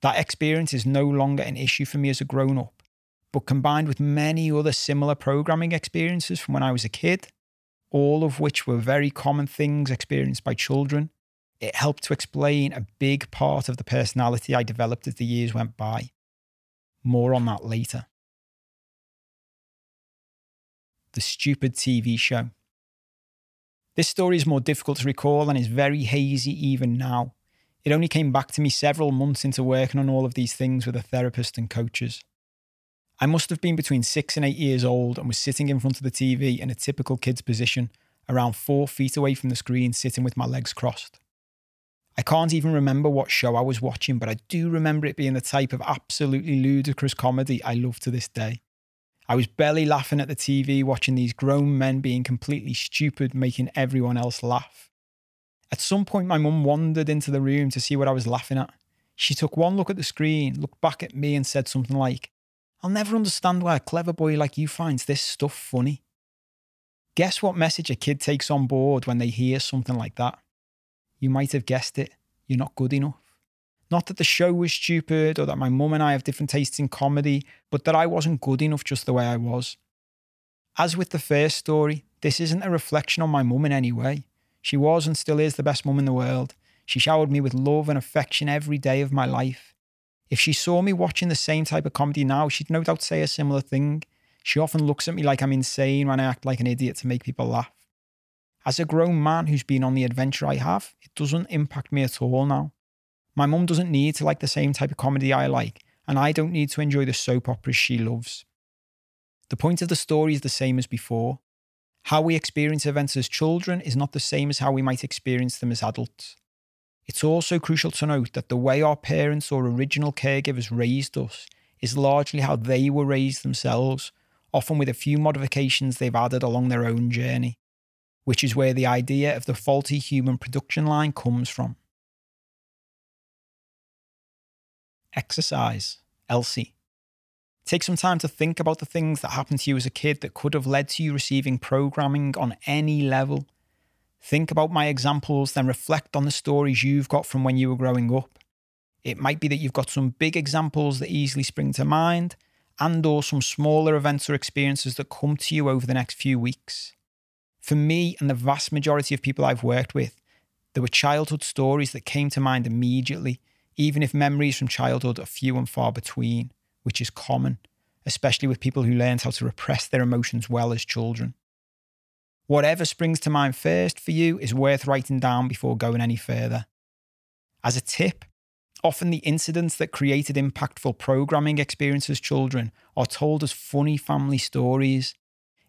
That experience is no longer an issue for me as a grown up, but combined with many other similar programming experiences from when I was a kid, all of which were very common things experienced by children, it helped to explain a big part of the personality I developed as the years went by. More on that later. The Stupid TV Show. This story is more difficult to recall and is very hazy even now. It only came back to me several months into working on all of these things with a therapist and coaches. I must have been between six and eight years old and was sitting in front of the TV in a typical kid's position, around four feet away from the screen, sitting with my legs crossed. I can't even remember what show I was watching, but I do remember it being the type of absolutely ludicrous comedy I love to this day. I was barely laughing at the TV watching these grown men being completely stupid, making everyone else laugh. At some point, my mum wandered into the room to see what I was laughing at. She took one look at the screen, looked back at me, and said something like, I'll never understand why a clever boy like you finds this stuff funny. Guess what message a kid takes on board when they hear something like that? You might have guessed it, you're not good enough. Not that the show was stupid or that my mum and I have different tastes in comedy, but that I wasn't good enough just the way I was. As with the first story, this isn't a reflection on my mum in any way. She was and still is the best mum in the world. She showered me with love and affection every day of my life. If she saw me watching the same type of comedy now, she'd no doubt say a similar thing. She often looks at me like I'm insane when I act like an idiot to make people laugh. As a grown man who's been on the adventure I have, it doesn't impact me at all now. My mum doesn't need to like the same type of comedy I like, and I don't need to enjoy the soap operas she loves. The point of the story is the same as before. How we experience events as children is not the same as how we might experience them as adults. It's also crucial to note that the way our parents or original caregivers raised us is largely how they were raised themselves, often with a few modifications they've added along their own journey, which is where the idea of the faulty human production line comes from. Exercise, Elsie. Take some time to think about the things that happened to you as a kid that could have led to you receiving programming on any level. Think about my examples, then reflect on the stories you've got from when you were growing up. It might be that you've got some big examples that easily spring to mind and or some smaller events or experiences that come to you over the next few weeks. For me and the vast majority of people I've worked with, there were childhood stories that came to mind immediately even if memories from childhood are few and far between, which is common, especially with people who learned how to repress their emotions well as children. Whatever springs to mind first for you is worth writing down before going any further. As a tip, often the incidents that created impactful programming experiences children are told as funny family stories.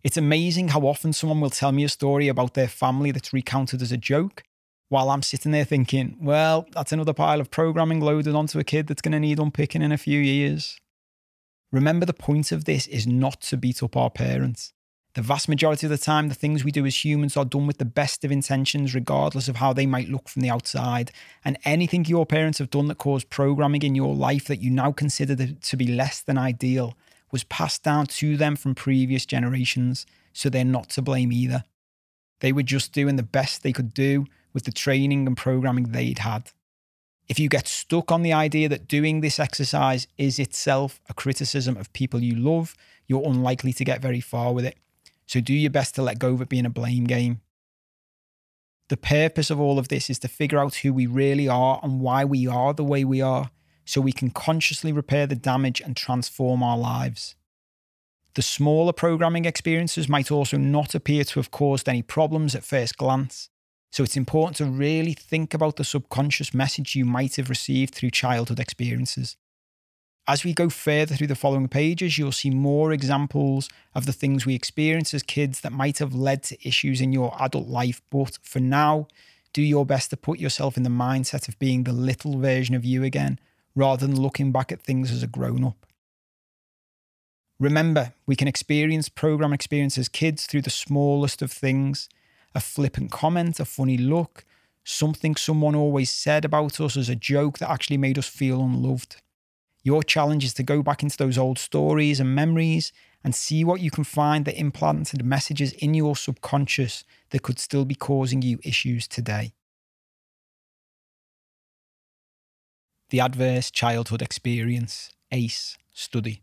It's amazing how often someone will tell me a story about their family that's recounted as a joke, while I'm sitting there thinking, well, that's another pile of programming loaded onto a kid that's going to need unpicking in a few years. Remember, the point of this is not to beat up our parents. The vast majority of the time, the things we do as humans are done with the best of intentions, regardless of how they might look from the outside. And anything your parents have done that caused programming in your life that you now consider to be less than ideal was passed down to them from previous generations, so they're not to blame either. They were just doing the best they could do with the training and programming they'd had. If you get stuck on the idea that doing this exercise is itself a criticism of people you love, you're unlikely to get very far with it. So do your best to let go of it being a blame game. The purpose of all of this is to figure out who we really are and why we are the way we are, so we can consciously repair the damage and transform our lives. The smaller programming experiences might also not appear to have caused any problems at first glance, so it's important to really think about the subconscious message you might have received through childhood experiences. As we go further through the following pages, you'll see more examples of the things we experience as kids that might have led to issues in your adult life. But for now, do your best to put yourself in the mindset of being the little version of you again, rather than looking back at things as a grown up. Remember, we can experience program experience as kids through the smallest of things a flippant comment, a funny look, something someone always said about us as a joke that actually made us feel unloved. Your challenge is to go back into those old stories and memories and see what you can find that implanted messages in your subconscious that could still be causing you issues today. The Adverse Childhood Experience, ACE study.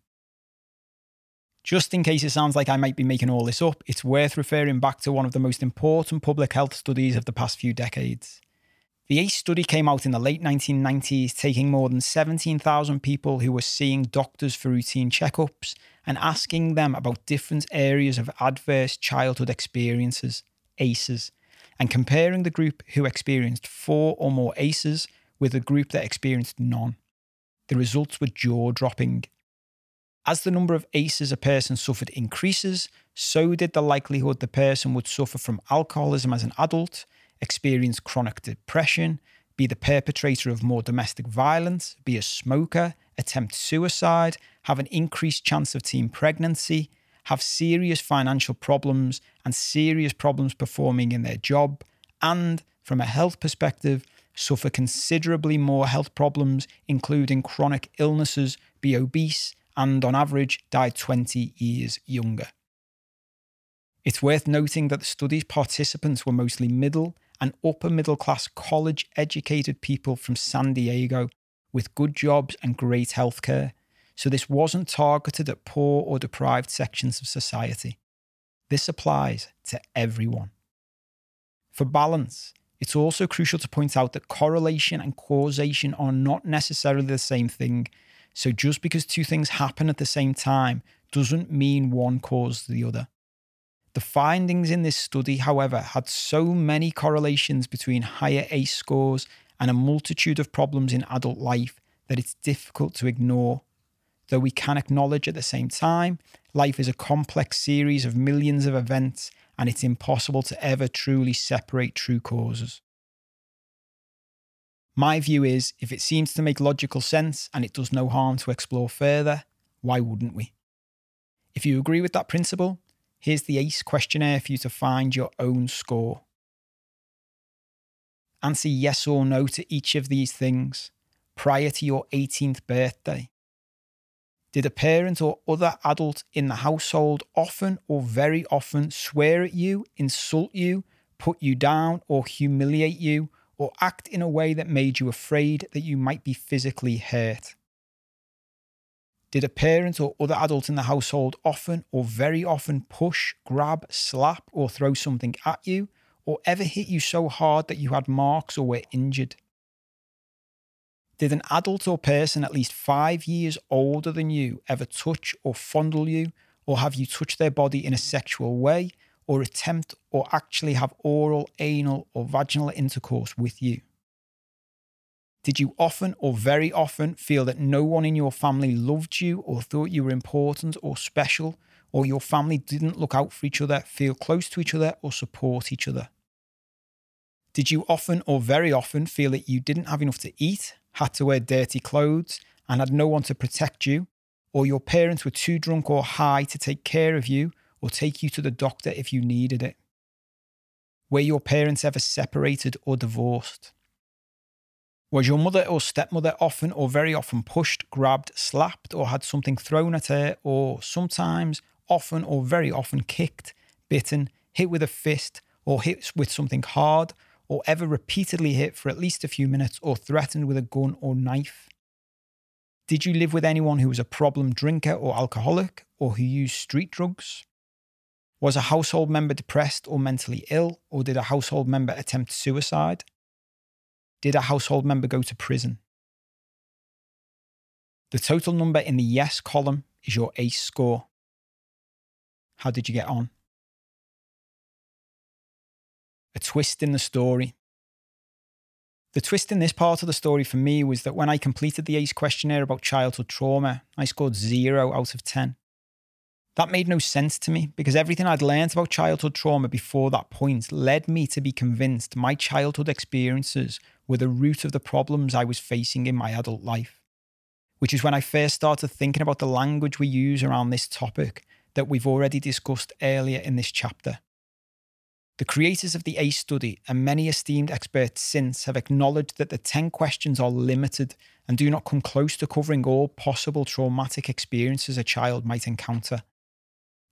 Just in case it sounds like I might be making all this up, it's worth referring back to one of the most important public health studies of the past few decades. The ACE study came out in the late 1990s, taking more than 17,000 people who were seeing doctors for routine checkups and asking them about different areas of adverse childhood experiences, ACEs, and comparing the group who experienced four or more ACEs with a group that experienced none. The results were jaw dropping. As the number of ACEs a person suffered increases, so did the likelihood the person would suffer from alcoholism as an adult, experience chronic depression, be the perpetrator of more domestic violence, be a smoker, attempt suicide, have an increased chance of teen pregnancy, have serious financial problems and serious problems performing in their job, and, from a health perspective, suffer considerably more health problems, including chronic illnesses, be obese, and on average die 20 years younger. It's worth noting that the study's participants were mostly middle and upper middle class college educated people from San Diego with good jobs and great healthcare, so this wasn't targeted at poor or deprived sections of society. This applies to everyone. For balance, it's also crucial to point out that correlation and causation are not necessarily the same thing, so just because two things happen at the same time doesn't mean one caused the other. The findings in this study, however, had so many correlations between higher ACE scores and a multitude of problems in adult life that it's difficult to ignore. Though we can acknowledge at the same time, life is a complex series of millions of events, and it's impossible to ever truly separate true causes. My view is if it seems to make logical sense and it does no harm to explore further, why wouldn't we? If you agree with that principle, here's the ACE questionnaire for you to find your own score. Answer yes or no to each of these things prior to your 18th birthday. Did a parent or other adult in the household often or very often swear at you, insult you, put you down, or humiliate you, or act in a way that made you afraid that you might be physically hurt? Did a parent or other adult in the household often or very often push, grab, slap, or throw something at you, or ever hit you so hard that you had marks or were injured? Did an adult or person at least five years older than you ever touch or fondle you, or have you touched their body in a sexual way, or attempt or actually have oral, anal, or vaginal intercourse with you? Did you often or very often feel that no one in your family loved you or thought you were important or special, or your family didn't look out for each other, feel close to each other, or support each other? Did you often or very often feel that you didn't have enough to eat, had to wear dirty clothes, and had no one to protect you, or your parents were too drunk or high to take care of you or take you to the doctor if you needed it? Were your parents ever separated or divorced? Was your mother or stepmother often or very often pushed, grabbed, slapped, or had something thrown at her, or sometimes, often or very often kicked, bitten, hit with a fist, or hit with something hard, or ever repeatedly hit for at least a few minutes or threatened with a gun or knife? Did you live with anyone who was a problem drinker or alcoholic or who used street drugs? Was a household member depressed or mentally ill, or did a household member attempt suicide? Did a household member go to prison? The total number in the yes column is your ACE score. How did you get on? A twist in the story. The twist in this part of the story for me was that when I completed the ACE questionnaire about childhood trauma, I scored zero out of 10. That made no sense to me because everything I'd learned about childhood trauma before that point led me to be convinced my childhood experiences were the root of the problems I was facing in my adult life. Which is when I first started thinking about the language we use around this topic that we've already discussed earlier in this chapter. The creators of the ACE study and many esteemed experts since have acknowledged that the 10 questions are limited and do not come close to covering all possible traumatic experiences a child might encounter,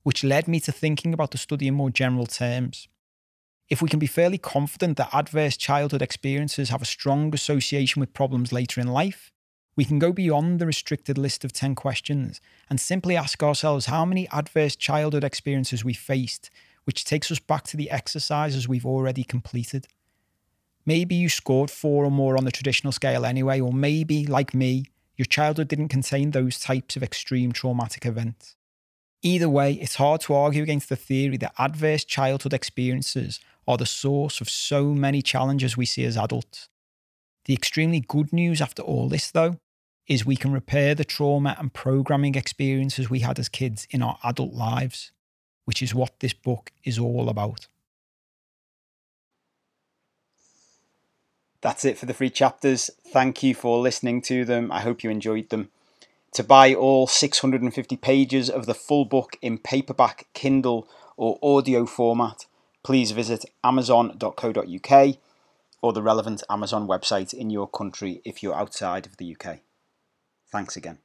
which led me to thinking about the study in more general terms. If we can be fairly confident that adverse childhood experiences have a strong association with problems later in life, we can go beyond the restricted list of 10 questions and simply ask ourselves how many adverse childhood experiences we faced which takes us back to the exercises we've already completed. Maybe you scored four or more on the traditional scale anyway, or maybe, like me, your childhood didn't contain those types of extreme traumatic events. Either way, it's hard to argue against the theory that adverse childhood experiences are the source of so many challenges we see as adults. The extremely good news after all this, though, is we can repair the trauma and programming experiences we had as kids in our adult lives which is what this book is all about. That's it for the free chapters. Thank you for listening to them. I hope you enjoyed them. To buy all 650 pages of the full book in paperback, Kindle, or audio format, please visit amazon.co.uk or the relevant Amazon website in your country if you're outside of the UK. Thanks again.